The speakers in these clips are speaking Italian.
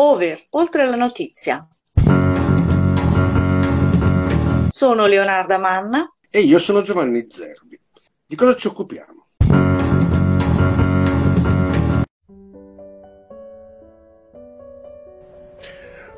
Over, oltre la notizia. Sono Leonarda Manna. E io sono Giovanni Zerbi. Di cosa ci occupiamo?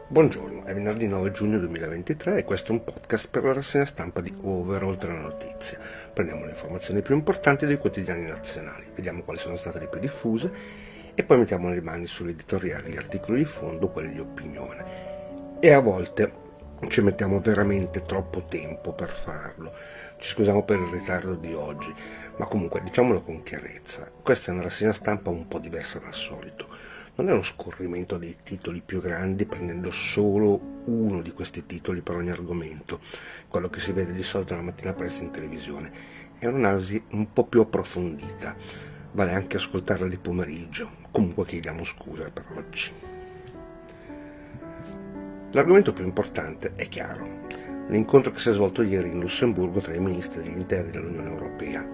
Buongiorno, è venerdì 9 giugno 2023 e questo è un podcast per la rassegna stampa di Over Oltre la Notizia. Prendiamo le informazioni più importanti dei quotidiani nazionali, vediamo quali sono state le più diffuse e poi mettiamo le mani sull'editoriale, gli articoli di fondo, quelli di opinione. E a volte ci mettiamo veramente troppo tempo per farlo. Ci scusiamo per il ritardo di oggi, ma comunque diciamolo con chiarezza, questa è una rassegna stampa un po' diversa dal solito non è uno scorrimento dei titoli più grandi prendendo solo uno di questi titoli per ogni argomento, quello che si vede di solito la mattina presto in televisione. È un'analisi un po' più approfondita, vale anche ascoltarla di pomeriggio, comunque chiediamo scusa per oggi. L'argomento più importante è chiaro, l'incontro che si è svolto ieri in Lussemburgo tra i ministri degli interni dell'Unione Europea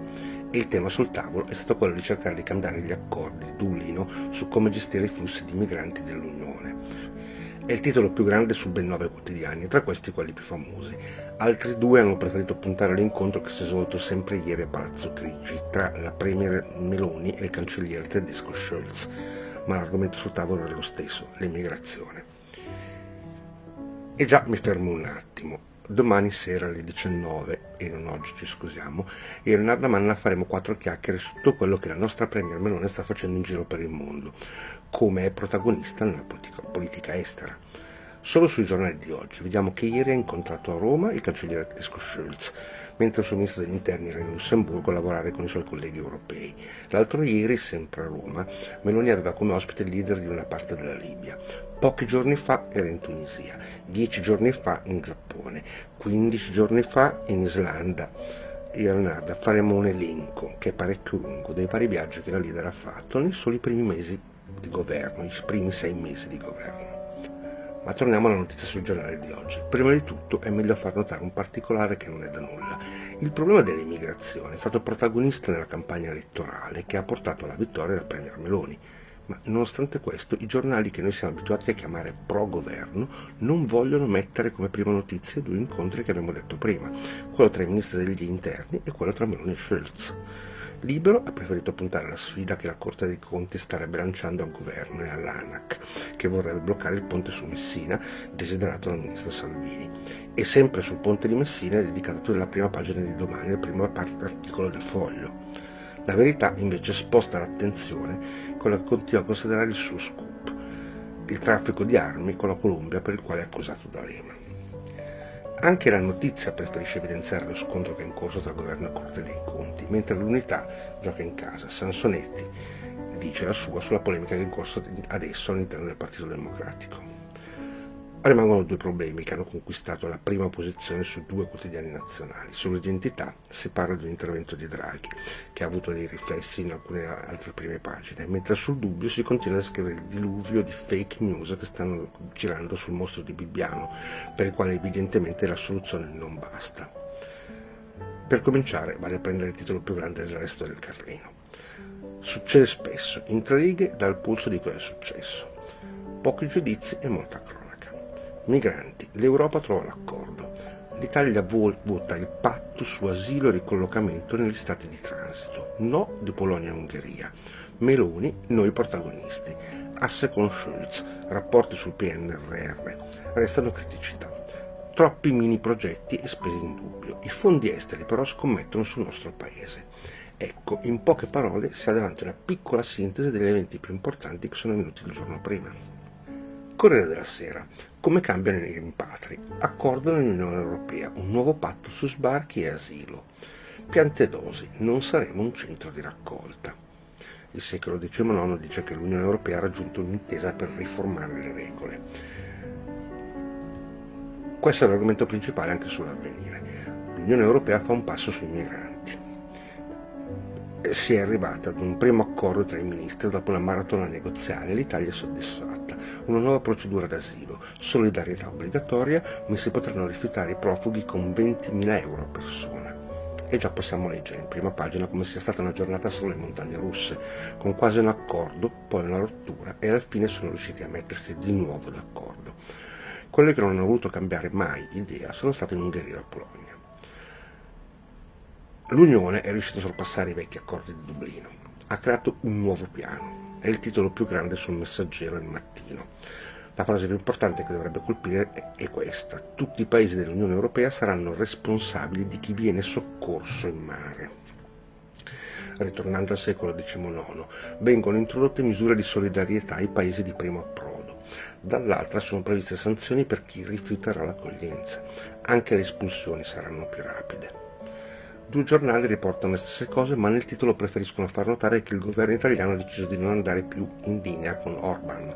e il tema sul tavolo è stato quello di cercare di cambiare gli accordi di Dublino su come gestire i flussi di migranti dell'Unione. È il titolo più grande su ben nove quotidiani, tra questi quelli più famosi. Altri due hanno preferito puntare all'incontro che si è svolto sempre ieri a Palazzo Grigi tra la Premier Meloni e il cancelliere tedesco Scholz, ma l'argomento sul tavolo è lo stesso, l'immigrazione. E già mi fermo un attimo domani sera alle 19, e non oggi ci scusiamo, io e Leonardo Manna faremo quattro chiacchiere su tutto quello che la nostra Premier Melone sta facendo in giro per il mondo, come è protagonista nella politica, politica estera. Solo sui giornali di oggi vediamo che ieri ha incontrato a Roma il cancelliere tedesco Schulz, mentre il suo ministro degli interni era in Lussemburgo a lavorare con i suoi colleghi europei. L'altro ieri, sempre a Roma, Meloni aveva come ospite il leader di una parte della Libia. Pochi giorni fa era in Tunisia, dieci giorni fa in Giappone, quindici giorni fa in Islanda. Io e Leonardo faremo un elenco che è parecchio lungo dei vari viaggi che la leader ha fatto nei soli primi mesi di governo, i primi sei mesi di governo. Ma torniamo alla notizia sul giornale di oggi. Prima di tutto è meglio far notare un particolare che non è da nulla. Il problema dell'immigrazione è stato protagonista nella campagna elettorale che ha portato alla vittoria del Premier Meloni. Ma nonostante questo, i giornali che noi siamo abituati a chiamare pro-governo non vogliono mettere come prima notizia i due incontri che abbiamo detto prima, quello tra i ministri degli interni e quello tra Meloni e Schulz. Libero ha preferito puntare alla sfida che la Corte dei Conti starebbe lanciando al governo e all'ANAC, che vorrebbe bloccare il ponte su Messina, desiderato dal ministro Salvini. E sempre sul ponte di Messina è dedicata la prima pagina di domani, la prima parte dell'articolo del foglio. La verità invece sposta l'attenzione quello che continua a considerare il suo scoop, il traffico di armi con la Colombia per il quale è accusato da Lema. Anche la notizia preferisce evidenziare lo scontro che è in corso tra governo e Corte dei Conti, mentre l'unità gioca in casa. Sansonetti dice la sua sulla polemica che è in corso adesso all'interno del Partito Democratico. Rimangono due problemi che hanno conquistato la prima posizione su due quotidiani nazionali. Sull'identità si parla di un intervento di Draghi, che ha avuto dei riflessi in alcune altre prime pagine, mentre sul dubbio si continua a scrivere il diluvio di fake news che stanno girando sul mostro di Bibbiano, per il quale evidentemente la soluzione non basta. Per cominciare vale a prendere il titolo più grande del resto del Carlino. Succede spesso, in tre righe dal pulso di cosa è successo. Pochi giudizi e molta cronaca. Migranti. L'Europa trova l'accordo. L'Italia vota il patto su asilo e ricollocamento negli stati di transito. No di Polonia e Ungheria. Meloni, noi protagonisti. Asse con Schulz, rapporti sul PNRR. Restano criticità. Troppi mini progetti e spese in dubbio. I fondi esteri però scommettono sul nostro paese. Ecco, in poche parole si ha davanti una piccola sintesi degli eventi più importanti che sono venuti il giorno prima. Corriere della Sera. Come cambiano i rimpatri? Accordo nell'Unione Europea, un nuovo patto su sbarchi e asilo. Piante dosi, non saremo un centro di raccolta. Il secolo XIX dice che l'Unione Europea ha raggiunto un'intesa per riformare le regole. Questo è l'argomento principale anche sull'avvenire. L'Unione Europea fa un passo sui migranti. Si è arrivata ad un primo accordo tra i ministri dopo una maratona negoziale l'Italia è soddisfatta una nuova procedura d'asilo, solidarietà obbligatoria, ma si potranno rifiutare i profughi con 20.000 euro a persona. e già possiamo leggere in prima pagina come sia stata una giornata sulle montagne russe, con quasi un accordo, poi una rottura e alla fine sono riusciti a mettersi di nuovo d'accordo. Quelli che non hanno voluto cambiare mai idea sono stati l'Ungheria e la Polonia. L'Unione è riuscita a sorpassare i vecchi accordi di Dublino, ha creato un nuovo piano, è il titolo più grande sul messaggero il mattino. La frase più importante che dovrebbe colpire è questa. Tutti i paesi dell'Unione Europea saranno responsabili di chi viene soccorso in mare. Ritornando al secolo XIX, vengono introdotte misure di solidarietà ai paesi di primo approdo. Dall'altra sono previste sanzioni per chi rifiuterà l'accoglienza. Anche le espulsioni saranno più rapide. Due giornali riportano le stesse cose, ma nel titolo preferiscono far notare che il governo italiano ha deciso di non andare più in linea con Orban.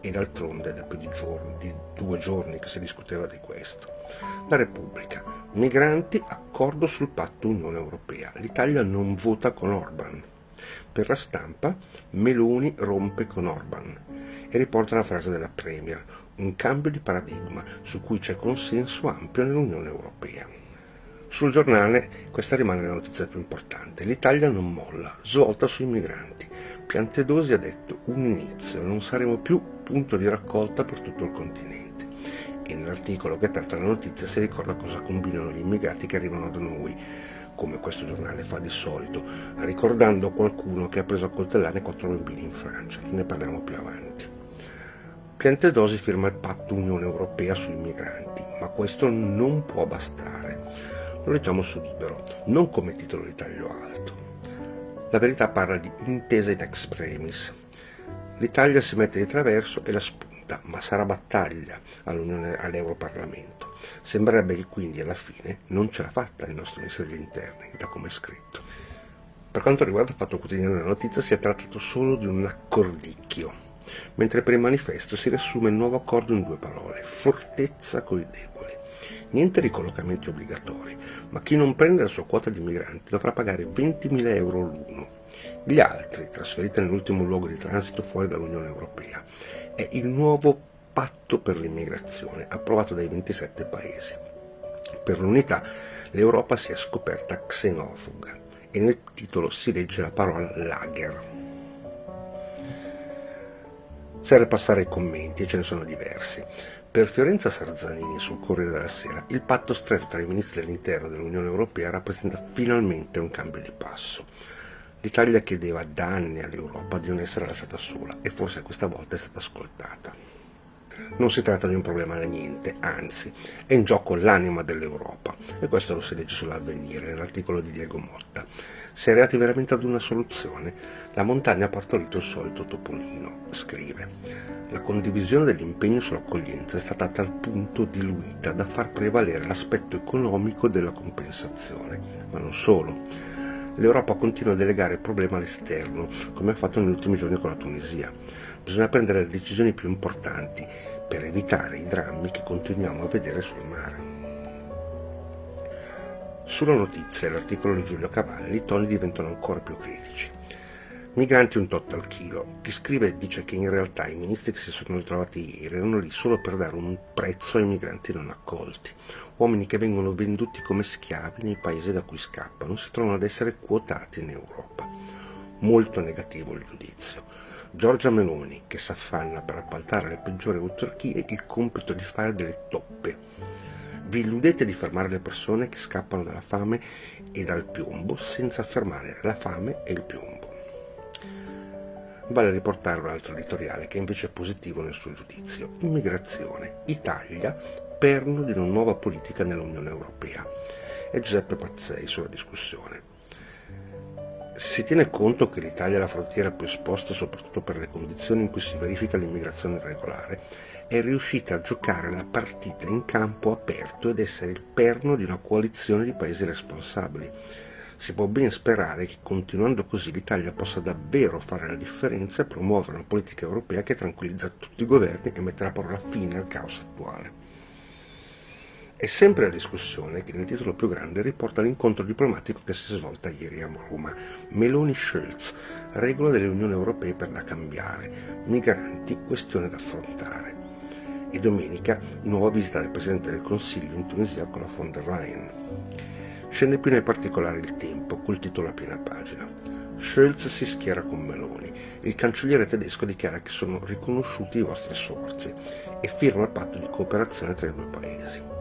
E d'altronde da più di, giorni, di due giorni che si discuteva di questo. La Repubblica. Migranti, accordo sul patto Unione Europea. L'Italia non vota con Orban. Per la stampa, Meloni rompe con Orban. E riporta la frase della Premier. Un cambio di paradigma su cui c'è consenso ampio nell'Unione Europea. Sul giornale questa rimane la notizia più importante. L'Italia non molla, svolta sui migranti. Piantedosi ha detto un inizio, non saremo più punto di raccolta per tutto il continente. E nell'articolo che tratta la notizia si ricorda cosa combinano gli immigrati che arrivano da noi, come questo giornale fa di solito, ricordando qualcuno che ha preso a coltellare quattro bambini in Francia. Ne parliamo più avanti. Piantedosi firma il patto Unione Europea sui migranti, ma questo non può bastare lo leggiamo su Libero, non come titolo di taglio alto. La verità parla di intesa ed extremis. L'Italia si mette di traverso e la spunta, ma sarà battaglia all'Europarlamento. Sembrerebbe che quindi alla fine non ce l'ha fatta il nostro Ministro degli Interni, da come è scritto. Per quanto riguarda il fatto quotidiano della notizia, si è trattato solo di un accordicchio, mentre per il manifesto si riassume il nuovo accordo in due parole, fortezza coi deboli. Niente ricollocamenti obbligatori, ma chi non prende la sua quota di migranti dovrà pagare 20.000 euro l'uno. Gli altri, trasferiti nell'ultimo luogo di transito fuori dall'Unione Europea, è il nuovo patto per l'immigrazione approvato dai 27 paesi. Per l'unità l'Europa si è scoperta xenofoba e nel titolo si legge la parola lager. Serve passare ai commenti e ce ne sono diversi. Per Fiorenza Sarzanini sul Corriere della Sera, il patto stretto tra i ministri dell'interno dell'Unione Europea rappresenta finalmente un cambio di passo. L'Italia chiedeva da anni all'Europa di non essere lasciata sola e forse questa volta è stata ascoltata. Non si tratta di un problema da niente, anzi, è in gioco l'anima dell'Europa e questo lo si legge sull'avvenire nell'articolo di Diego Motta. Si è arrivati veramente ad una soluzione. La montagna ha partorito il solito topolino, scrive. La condivisione dell'impegno sull'accoglienza è stata a tal punto diluita da far prevalere l'aspetto economico della compensazione. Ma non solo. L'Europa continua a delegare il problema all'esterno, come ha fatto negli ultimi giorni con la Tunisia. Bisogna prendere le decisioni più importanti per evitare i drammi che continuiamo a vedere sul mare. Sulla notizia e l'articolo di Giulio Cavalli i toni diventano ancora più critici. Migranti un tot al chilo. Chi scrive dice che in realtà i ministri che si sono trovati ieri erano lì solo per dare un prezzo ai migranti non accolti. Uomini che vengono venduti come schiavi nei paesi da cui scappano si trovano ad essere quotati in Europa. Molto negativo il giudizio. Giorgia Meloni, che si affanna per appaltare le peggiori autarchie il compito di fare delle toppe. Vi illudete di fermare le persone che scappano dalla fame e dal piombo senza fermare la fame e il piombo. Vale riportare un altro editoriale che invece è positivo nel suo giudizio. Immigrazione. Italia, perno di una nuova politica nell'Unione Europea. È Giuseppe Pazzei sulla discussione. Si tiene conto che l'Italia è la frontiera più esposta soprattutto per le condizioni in cui si verifica l'immigrazione irregolare, è riuscita a giocare la partita in campo aperto ed essere il perno di una coalizione di paesi responsabili si può ben sperare che continuando così l'Italia possa davvero fare la differenza e promuovere una politica europea che tranquillizza tutti i governi e metterà parola fine al caos attuale. È sempre la discussione che nel titolo più grande riporta l'incontro diplomatico che si è svolta ieri a Roma. Meloni-Schulz, regola delle Unioni Europee per da cambiare, migranti, questione da affrontare. E domenica nuova visita del Presidente del Consiglio in Tunisia con la von der Leyen. Scende più nei particolari il tempo, col titolo a piena pagina. Scholz si schiera con Meloni. Il cancelliere tedesco dichiara che sono riconosciuti i vostri sforzi e firma il patto di cooperazione tra i due paesi.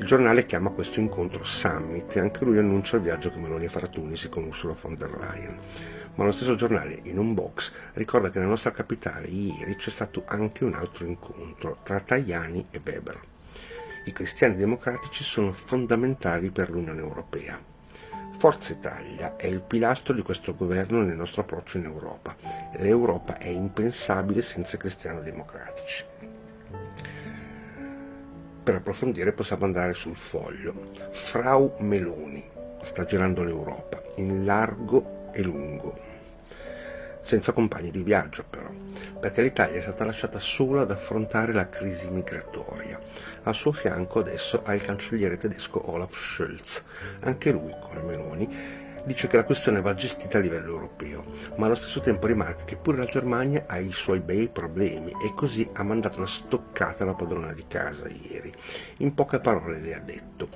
Il giornale chiama questo incontro Summit e anche lui annuncia il viaggio che Meloni farà a Tunisi con Ursula von der Leyen. Ma lo stesso giornale, in un box, ricorda che nella nostra capitale ieri c'è stato anche un altro incontro tra Tajani e Weber. I cristiani democratici sono fondamentali per l'Unione Europea. Forza Italia è il pilastro di questo governo nel nostro approccio in Europa. L'Europa è impensabile senza cristiano democratici. Per approfondire possiamo andare sul foglio. Frau Meloni sta girando l'Europa in largo e lungo senza compagni di viaggio però, perché l'Italia è stata lasciata sola ad affrontare la crisi migratoria. Al suo fianco adesso ha il cancelliere tedesco Olaf Scholz, anche lui, come Meloni, dice che la questione va gestita a livello europeo, ma allo stesso tempo rimarca che pure la Germania ha i suoi bei problemi e così ha mandato una stoccata alla padrona di casa ieri. In poche parole le ha detto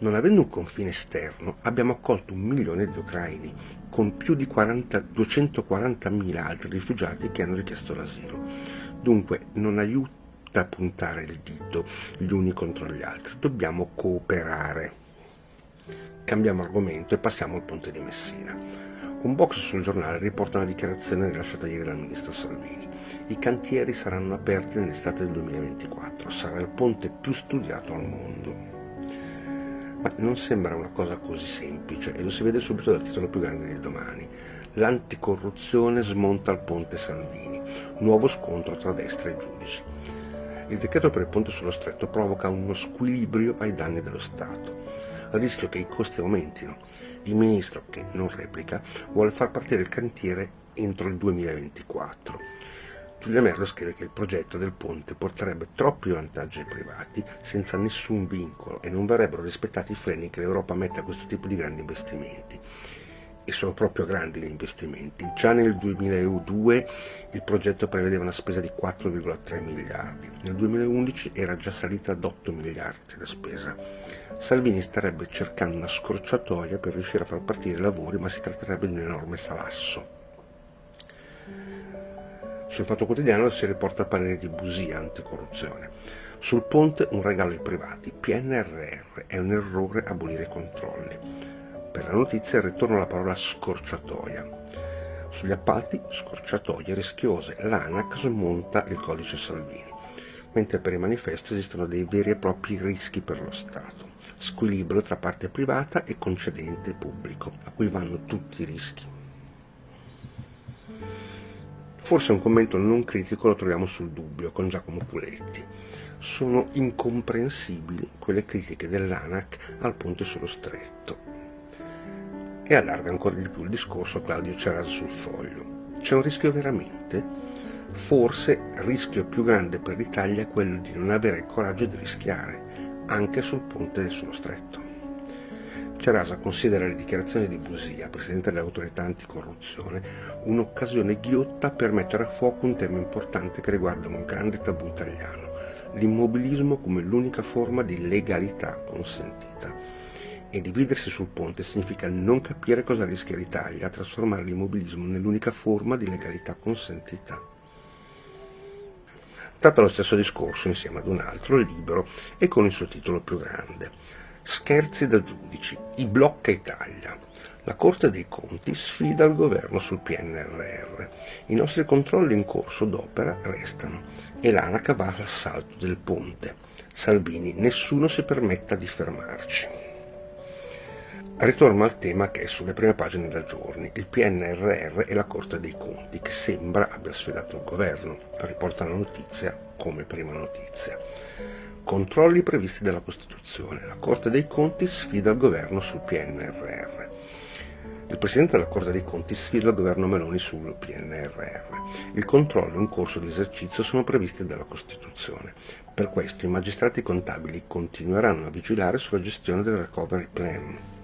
non avendo un confine esterno, abbiamo accolto un milione di ucraini, con più di 40, 240.000 altri rifugiati che hanno richiesto l'asilo. Dunque non aiuta a puntare il dito gli uni contro gli altri, dobbiamo cooperare. Cambiamo argomento e passiamo al ponte di Messina. Un box sul giornale riporta una dichiarazione rilasciata ieri dal ministro Salvini. I cantieri saranno aperti nell'estate del 2024, sarà il ponte più studiato al mondo. Ma non sembra una cosa così semplice e lo si vede subito dal titolo più grande di domani. L'anticorruzione smonta il ponte Salvini. Nuovo scontro tra destra e giudici. Il decreto per il ponte sullo stretto provoca uno squilibrio ai danni dello Stato. A rischio che i costi aumentino. Il ministro, che non replica, vuole far partire il cantiere entro il 2024 Giulia Merlo scrive che il progetto del ponte porterebbe troppi vantaggi ai privati senza nessun vincolo e non verrebbero rispettati i freni che l'Europa mette a questo tipo di grandi investimenti. E sono proprio grandi gli investimenti. Già nel 2002 il progetto prevedeva una spesa di 4,3 miliardi, nel 2011 era già salita ad 8 miliardi la spesa. Salvini starebbe cercando una scorciatoia per riuscire a far partire i lavori, ma si tratterebbe di un enorme salasso. Sul Fatto Quotidiano si riporta il parere di Busia anticorruzione. Sul ponte un regalo ai privati. PNRR è un errore abolire i controlli. Per la notizia ritorno alla parola scorciatoia. Sugli appalti, scorciatoie rischiose. L'ANAC smonta il codice Salvini. Mentre per il manifesto esistono dei veri e propri rischi per lo Stato. Squilibrio tra parte privata e concedente pubblico, a cui vanno tutti i rischi. Forse un commento non critico lo troviamo sul dubbio con Giacomo Puletti. Sono incomprensibili quelle critiche dell'ANAC al ponte sullo stretto. E allarga ancora di più il discorso Claudio Cerasa sul foglio. C'è un rischio veramente? Forse il rischio più grande per l'Italia è quello di non avere il coraggio di rischiare, anche sul ponte sullo stretto. Cerasa considera le dichiarazioni di Busia, presidente dell'autorità anticorruzione, un'occasione ghiotta per mettere a fuoco un tema importante che riguarda un grande tabù italiano, l'immobilismo come l'unica forma di legalità consentita. E dividersi sul ponte significa non capire cosa rischia l'Italia a trasformare l'immobilismo nell'unica forma di legalità consentita. Tratta lo stesso discorso insieme ad un altro, libero, e con il suo titolo più grande. Scherzi da giudici, i blocca Italia. La Corte dei Conti sfida il governo sul PNRR. I nostri controlli in corso d'opera restano e l'ANAC va all'assalto del ponte. Salvini, nessuno si permetta di fermarci. Ritorno al tema che è sulle prime pagine da giorni, il PNRR e la Corte dei Conti, che sembra abbia sfidato il governo, riporta la notizia come prima notizia controlli previsti dalla Costituzione. La Corte dei Conti sfida il governo sul PNRR. Il Presidente della Corte dei Conti sfida il governo Meloni sul PNRR. Il controllo in corso di esercizio sono previsti dalla Costituzione. Per questo i magistrati contabili continueranno a vigilare sulla gestione del recovery plan.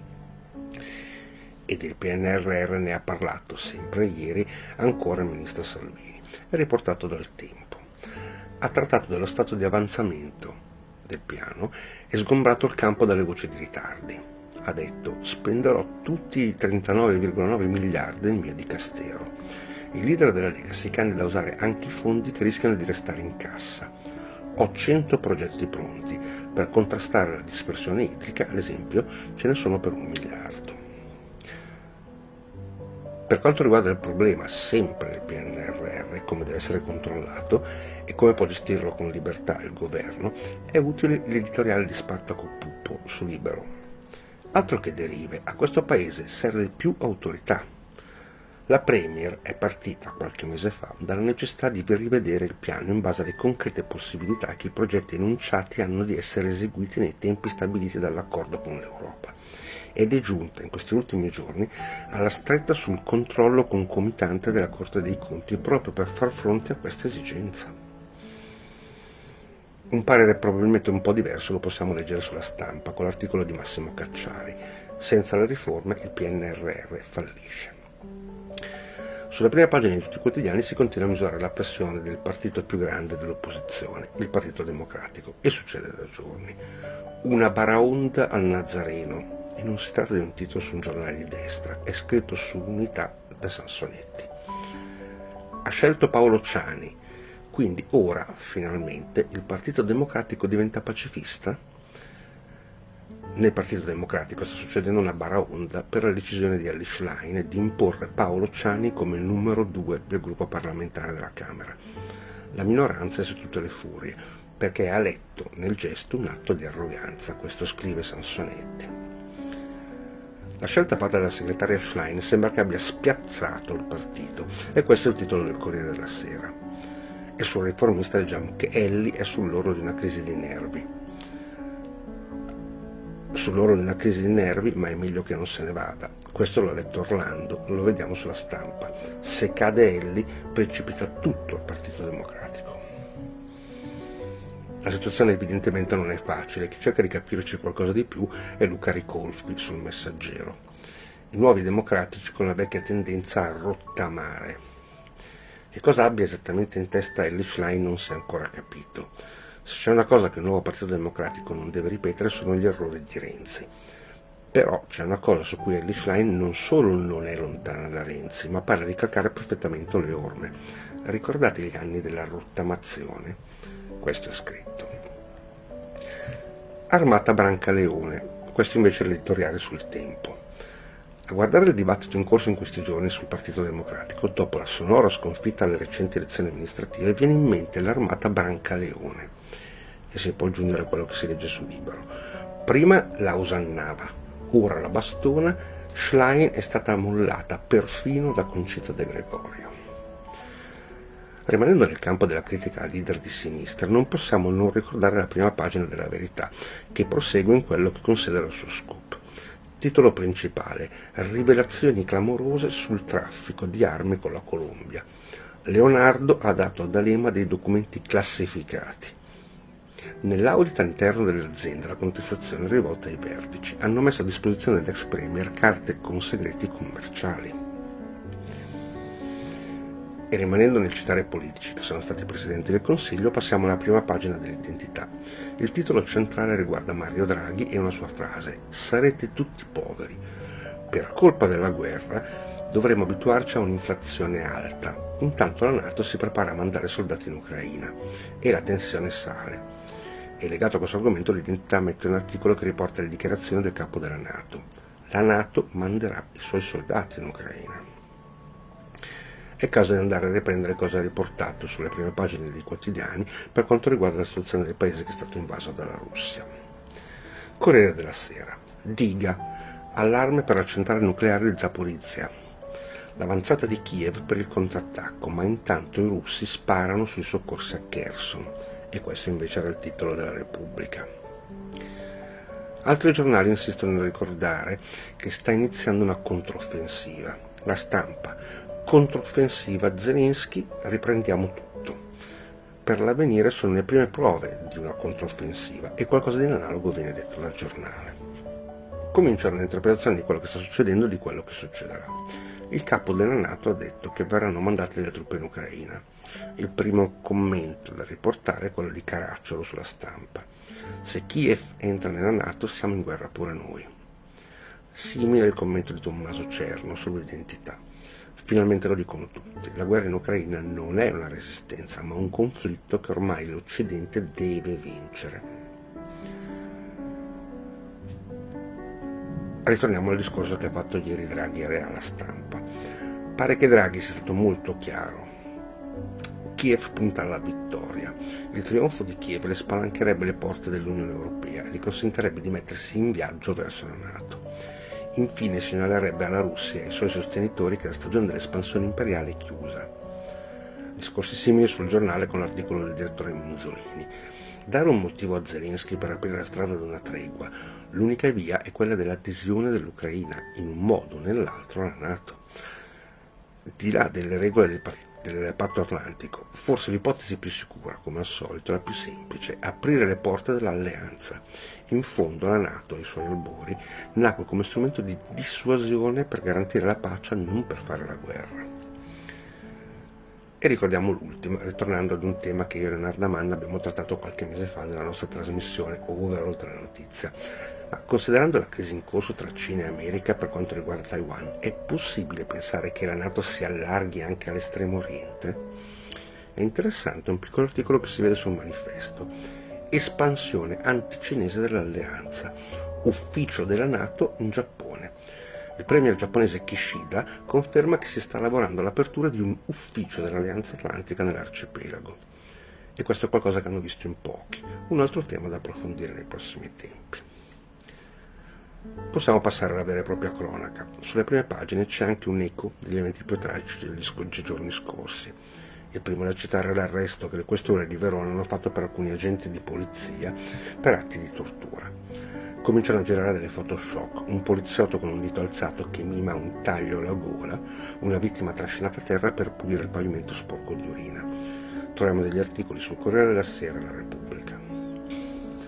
E del PNRR ne ha parlato sempre ieri ancora il ministro Salvini. Riportato dal tempo. Ha trattato dello stato di avanzamento del piano e sgombrato il campo dalle voci di ritardi. Ha detto spenderò tutti i 39,9 miliardi del mio dicastero. Il leader della Lega si candida a usare anche i fondi che rischiano di restare in cassa. Ho 100 progetti pronti. Per contrastare la dispersione idrica, ad esempio, ce ne sono per un miliardo. Per quanto riguarda il problema sempre del PNRR, come deve essere controllato e come può gestirlo con libertà il governo, è utile l'editoriale di Spartaco Pupo su Libero. Altro che derive, a questo paese serve più autorità. La Premier è partita qualche mese fa dalla necessità di rivedere il piano in base alle concrete possibilità che i progetti enunciati hanno di essere eseguiti nei tempi stabiliti dall'accordo con l'Europa ed è giunta in questi ultimi giorni alla stretta sul controllo concomitante della Corte dei Conti proprio per far fronte a questa esigenza. Un parere probabilmente un po' diverso lo possiamo leggere sulla stampa con l'articolo di Massimo Cacciari. Senza le riforme il PNRR fallisce. Sulla prima pagina di tutti i quotidiani si continua a misurare la pressione del partito più grande dell'opposizione, il Partito Democratico, e succede da giorni. Una baraonda al Nazareno, e non si tratta di un titolo su un giornale di destra, è scritto su Unità da Sansonetti. Ha scelto Paolo Ciani, quindi ora finalmente il Partito Democratico diventa pacifista? Nel Partito Democratico sta succedendo una baraonda per la decisione di Alice Line di imporre Paolo Ciani come numero due del gruppo parlamentare della Camera. La minoranza è su tutte le furie, perché ha letto nel gesto un atto di arroganza, questo scrive Sansonetti. La scelta fatta dalla segretaria Schlein sembra che abbia spiazzato il partito e questo è il titolo del Corriere della Sera. E sul riformista leggiamo che Ellie è sull'oro di una crisi di nervi. Sull'oro di una crisi di nervi, ma è meglio che non se ne vada. Questo l'ha letto Orlando, lo vediamo sulla stampa. Se cade Ellie, precipita tutto il Partito Democratico. La situazione evidentemente non è facile, chi cerca di capirci qualcosa di più è Luca Ricolfi sul Messaggero. I nuovi democratici con la vecchia tendenza a rottamare. Che cosa abbia esattamente in testa Ellie Schlein non si è ancora capito. Se c'è una cosa che il nuovo Partito Democratico non deve ripetere sono gli errori di Renzi. Però c'è una cosa su cui Ellie Schlein non solo non è lontana da Renzi, ma pare ricalcare perfettamente le orme. Ricordate gli anni della rottamazione? Questo è scritto. Armata Brancaleone, questo invece è l'editoriale sul tempo. A guardare il dibattito in corso in questi giorni sul Partito Democratico, dopo la sonora sconfitta alle recenti elezioni amministrative, viene in mente l'armata Brancaleone. E si può aggiungere a quello che si legge sul libro. Prima la osannava, ora la bastona, Schlein è stata mollata perfino da Concita De Gregorio. Rimanendo nel campo della critica al leader di sinistra, non possiamo non ricordare la prima pagina della verità, che prosegue in quello che considera il suo scoop. Titolo principale: Rivelazioni clamorose sul traffico di armi con la Colombia. Leonardo ha dato ad Alema dei documenti classificati. Nell'audit interno dell'azienda la contestazione è rivolta ai vertici. Hanno messo a disposizione dell'ex premier carte con segreti commerciali. E rimanendo nel citare politici che sono stati presidenti del Consiglio, passiamo alla prima pagina dell'identità. Il titolo centrale riguarda Mario Draghi e una sua frase: Sarete tutti poveri. Per colpa della guerra dovremo abituarci a un'inflazione alta. Intanto la Nato si prepara a mandare soldati in Ucraina e la tensione sale. E legato a questo argomento l'identità mette un articolo che riporta le dichiarazioni del capo della Nato. La Nato manderà i suoi soldati in Ucraina è caso di andare a riprendere cosa ha riportato sulle prime pagine dei quotidiani per quanto riguarda la situazione del paese che è stato invaso dalla Russia. Corriere della Sera. Diga. Allarme per la centrale nucleare di Zaporizia. L'avanzata di Kiev per il contrattacco, ma intanto i russi sparano sui soccorsi a Kherson. E questo invece era il titolo della Repubblica. Altri giornali insistono nel ricordare che sta iniziando una controffensiva. La stampa controffensiva Zelensky riprendiamo tutto. Per l'avvenire sono le prime prove di una controffensiva e qualcosa di analogo viene detto dal giornale. Cominciano l'interpretazione di quello che sta succedendo e di quello che succederà. il capo della Nato ha detto che verranno mandate le truppe in Ucraina. Il primo commento da riportare è quello di Caracciolo sulla stampa. Se Kiev entra nella Nato siamo in guerra pure noi. Simile il commento di Tommaso Cerno sull'identità. Finalmente lo dicono tutti, la guerra in Ucraina non è una resistenza, ma un conflitto che ormai l'Occidente deve vincere. Ritorniamo al discorso che ha fatto ieri Draghi alla stampa. Pare che Draghi sia stato molto chiaro. Kiev punta alla vittoria. Il trionfo di Kiev le spalancherebbe le porte dell'Unione Europea e gli consentirebbe di mettersi in viaggio verso la Nato. Infine segnalerebbe alla Russia e ai suoi sostenitori che la stagione dell'espansione imperiale è chiusa. Discorsi simili sul giornale con l'articolo del direttore Manzolini. Dare un motivo a Zelensky per aprire la strada ad una tregua, L'unica via è quella dell'adesione dell'Ucraina, in un modo o nell'altro, alla Nato. Di là delle regole del, del patto atlantico, forse l'ipotesi più sicura, come al solito, la più semplice, aprire le porte dell'alleanza. In fondo la Nato e i suoi albori nacque come strumento di dissuasione per garantire la pace, non per fare la guerra. E ricordiamo l'ultimo, ritornando ad un tema che io e Leonardo Amanna abbiamo trattato qualche mese fa nella nostra trasmissione Over Oltre la Notizia. Considerando la crisi in corso tra Cina e America per quanto riguarda Taiwan, è possibile pensare che la Nato si allarghi anche all'estremo oriente? È interessante un piccolo articolo che si vede sul manifesto. Espansione anticinese dell'alleanza. Ufficio della Nato in Giappone. Il premier giapponese Kishida conferma che si sta lavorando all'apertura di un ufficio dell'Alleanza Atlantica nell'arcipelago. E questo è qualcosa che hanno visto in pochi, un altro tema da approfondire nei prossimi tempi. Possiamo passare alla vera e propria cronaca. Sulle prime pagine c'è anche un eco degli eventi più tragici degli giorni scorsi. Il primo da citare è l'arresto che le questure di Verona hanno fatto per alcuni agenti di polizia per atti di tortura. Cominciano a girare delle photoshock, un poliziotto con un dito alzato che mima un taglio alla gola, una vittima trascinata a terra per pulire il pavimento sporco di urina. Troviamo degli articoli sul Corriere della Sera e la Repubblica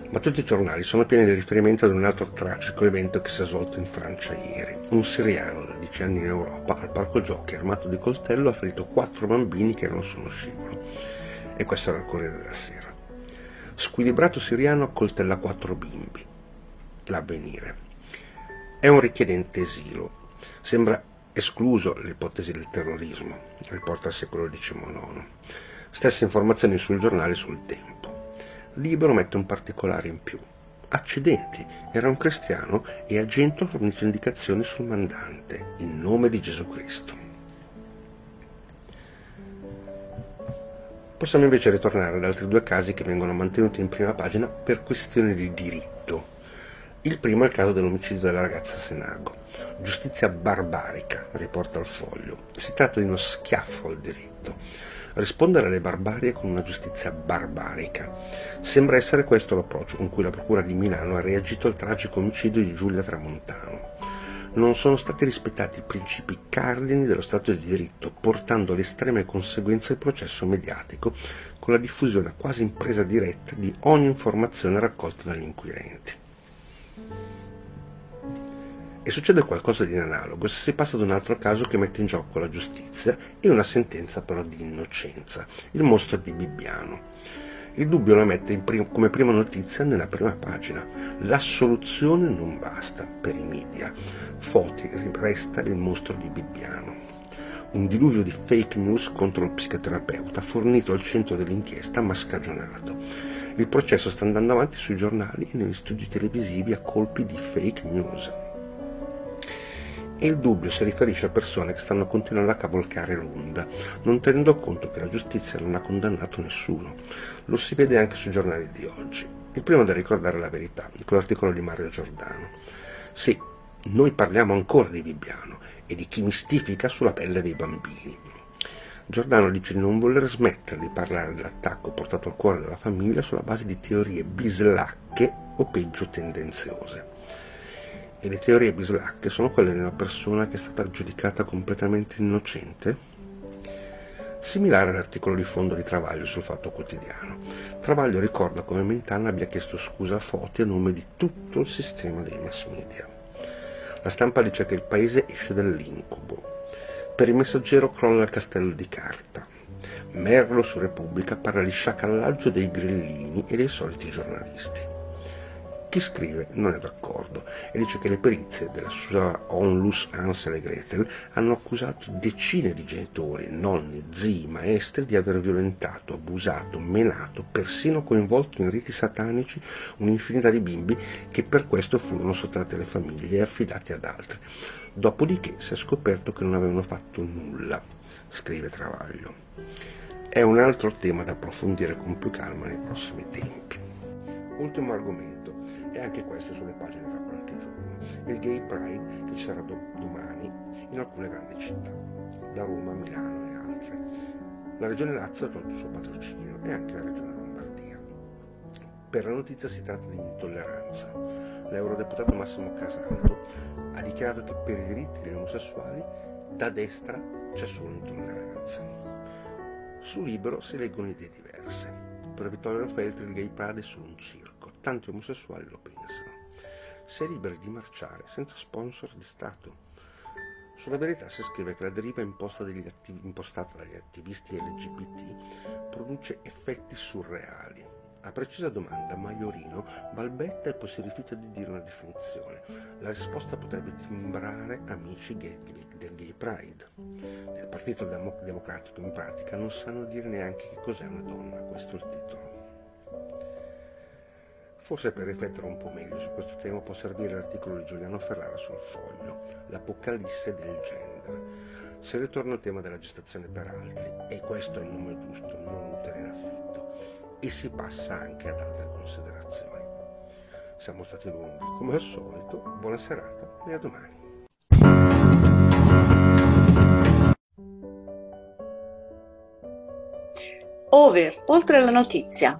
ma tutti i giornali sono pieni di riferimento ad un altro tragico evento che si è svolto in Francia ieri. Un siriano da 10 anni in Europa al parco giochi armato di coltello ha ferito quattro bambini che erano su uno scivolo. E questo era il Corriere della Sera. Squilibrato siriano accoltella quattro bimbi. L'avvenire. È un richiedente esilo. Sembra escluso l'ipotesi del terrorismo, riporta il secolo XIX. Stesse informazioni sul giornale sul tempo. Libero mette un particolare in più. Accidenti, era un cristiano e Agento fornito indicazioni sul mandante, in nome di Gesù Cristo. Possiamo invece ritornare ad altri due casi che vengono mantenuti in prima pagina per questioni di diritto. Il primo è il caso dell'omicidio della ragazza Senago. Giustizia barbarica, riporta il foglio. Si tratta di uno schiaffo al diritto rispondere alle barbarie con una giustizia barbarica. Sembra essere questo l'approccio con cui la Procura di Milano ha reagito al tragico omicidio di Giulia Tramontano. Non sono stati rispettati i principi cardini dello Stato di diritto, portando alle estreme conseguenze il processo mediatico, con la diffusione quasi in presa diretta di ogni informazione raccolta dagli inquirenti. E succede qualcosa di analogo se si passa ad un altro caso che mette in gioco la giustizia e una sentenza però di innocenza, il mostro di Bibbiano. Il dubbio la mette prim- come prima notizia nella prima pagina. L'assoluzione non basta per i media. Foti resta il mostro di Bibbiano. Un diluvio di fake news contro il psicoterapeuta fornito al centro dell'inchiesta ma scagionato. Il processo sta andando avanti sui giornali e negli studi televisivi a colpi di fake news e il dubbio si riferisce a persone che stanno continuando a cavalcare l'onda, non tenendo conto che la giustizia non ha condannato nessuno. Lo si vede anche sui giornali di oggi. Il primo da ricordare la verità, con l'articolo di Mario Giordano. Sì, noi parliamo ancora di Bibbiano e di chi mistifica sulla pelle dei bambini. Giordano dice di non voler smettere di parlare dell'attacco portato al cuore della famiglia sulla base di teorie bislacche o peggio tendenziose e le teorie bislacche sono quelle di una persona che è stata giudicata completamente innocente? Similare all'articolo di fondo di Travaglio sul Fatto Quotidiano. Travaglio ricorda come Mentana abbia chiesto scusa a Foti a nome di tutto il sistema dei mass media. La stampa dice che il paese esce dall'incubo. Per il messaggero crolla il castello di carta. Merlo su Repubblica parla di sciacallaggio dei grillini e dei soliti giornalisti. Chi scrive non è d'accordo e dice che le perizie della sua onlus Ansel e Gretel hanno accusato decine di genitori, nonni, zii, maestri di aver violentato, abusato, menato, persino coinvolto in riti satanici un'infinità di bimbi che per questo furono sottratti alle famiglie e affidati ad altri. Dopodiché si è scoperto che non avevano fatto nulla, scrive Travaglio. È un altro tema da approfondire con più calma nei prossimi tempi. Ultimo argomento e anche questo sulle pagine da qualche giorno. Il Gay Pride che ci sarà do- domani in alcune grandi città, da Roma, Milano e altre. La regione Lazio ha tolto il suo patrocinio e anche la regione Lombardia. Per la notizia si tratta di intolleranza. L'eurodeputato Massimo Casaldo ha dichiarato che per i diritti degli omosessuali da destra c'è solo intolleranza. Su Libero si leggono idee diverse. Per Vittorio Feltri il gay pride è solo un circo tanti omosessuali lo pensano. Si è liberi di marciare senza sponsor di Stato. Sulla verità si scrive che la deriva imposta dagli attiv- impostata dagli attivisti LGBT produce effetti surreali. A precisa domanda, Maiorino balbetta e poi si rifiuta di dire una definizione. La risposta potrebbe timbrare amici gay, del Gay Pride. Nel Partito Democratico in pratica non sanno dire neanche che cos'è una donna, questo è il titolo. Forse per riflettere un po' meglio su questo tema può servire l'articolo di Giuliano Ferrara sul foglio, L'Apocalisse del gender. Se ritorna al tema della gestazione per altri, e questo è il nome giusto, non utero in affitto, e si passa anche ad altre considerazioni. Siamo stati lunghi, come al solito, buona serata e a domani. Over, oltre alla notizia.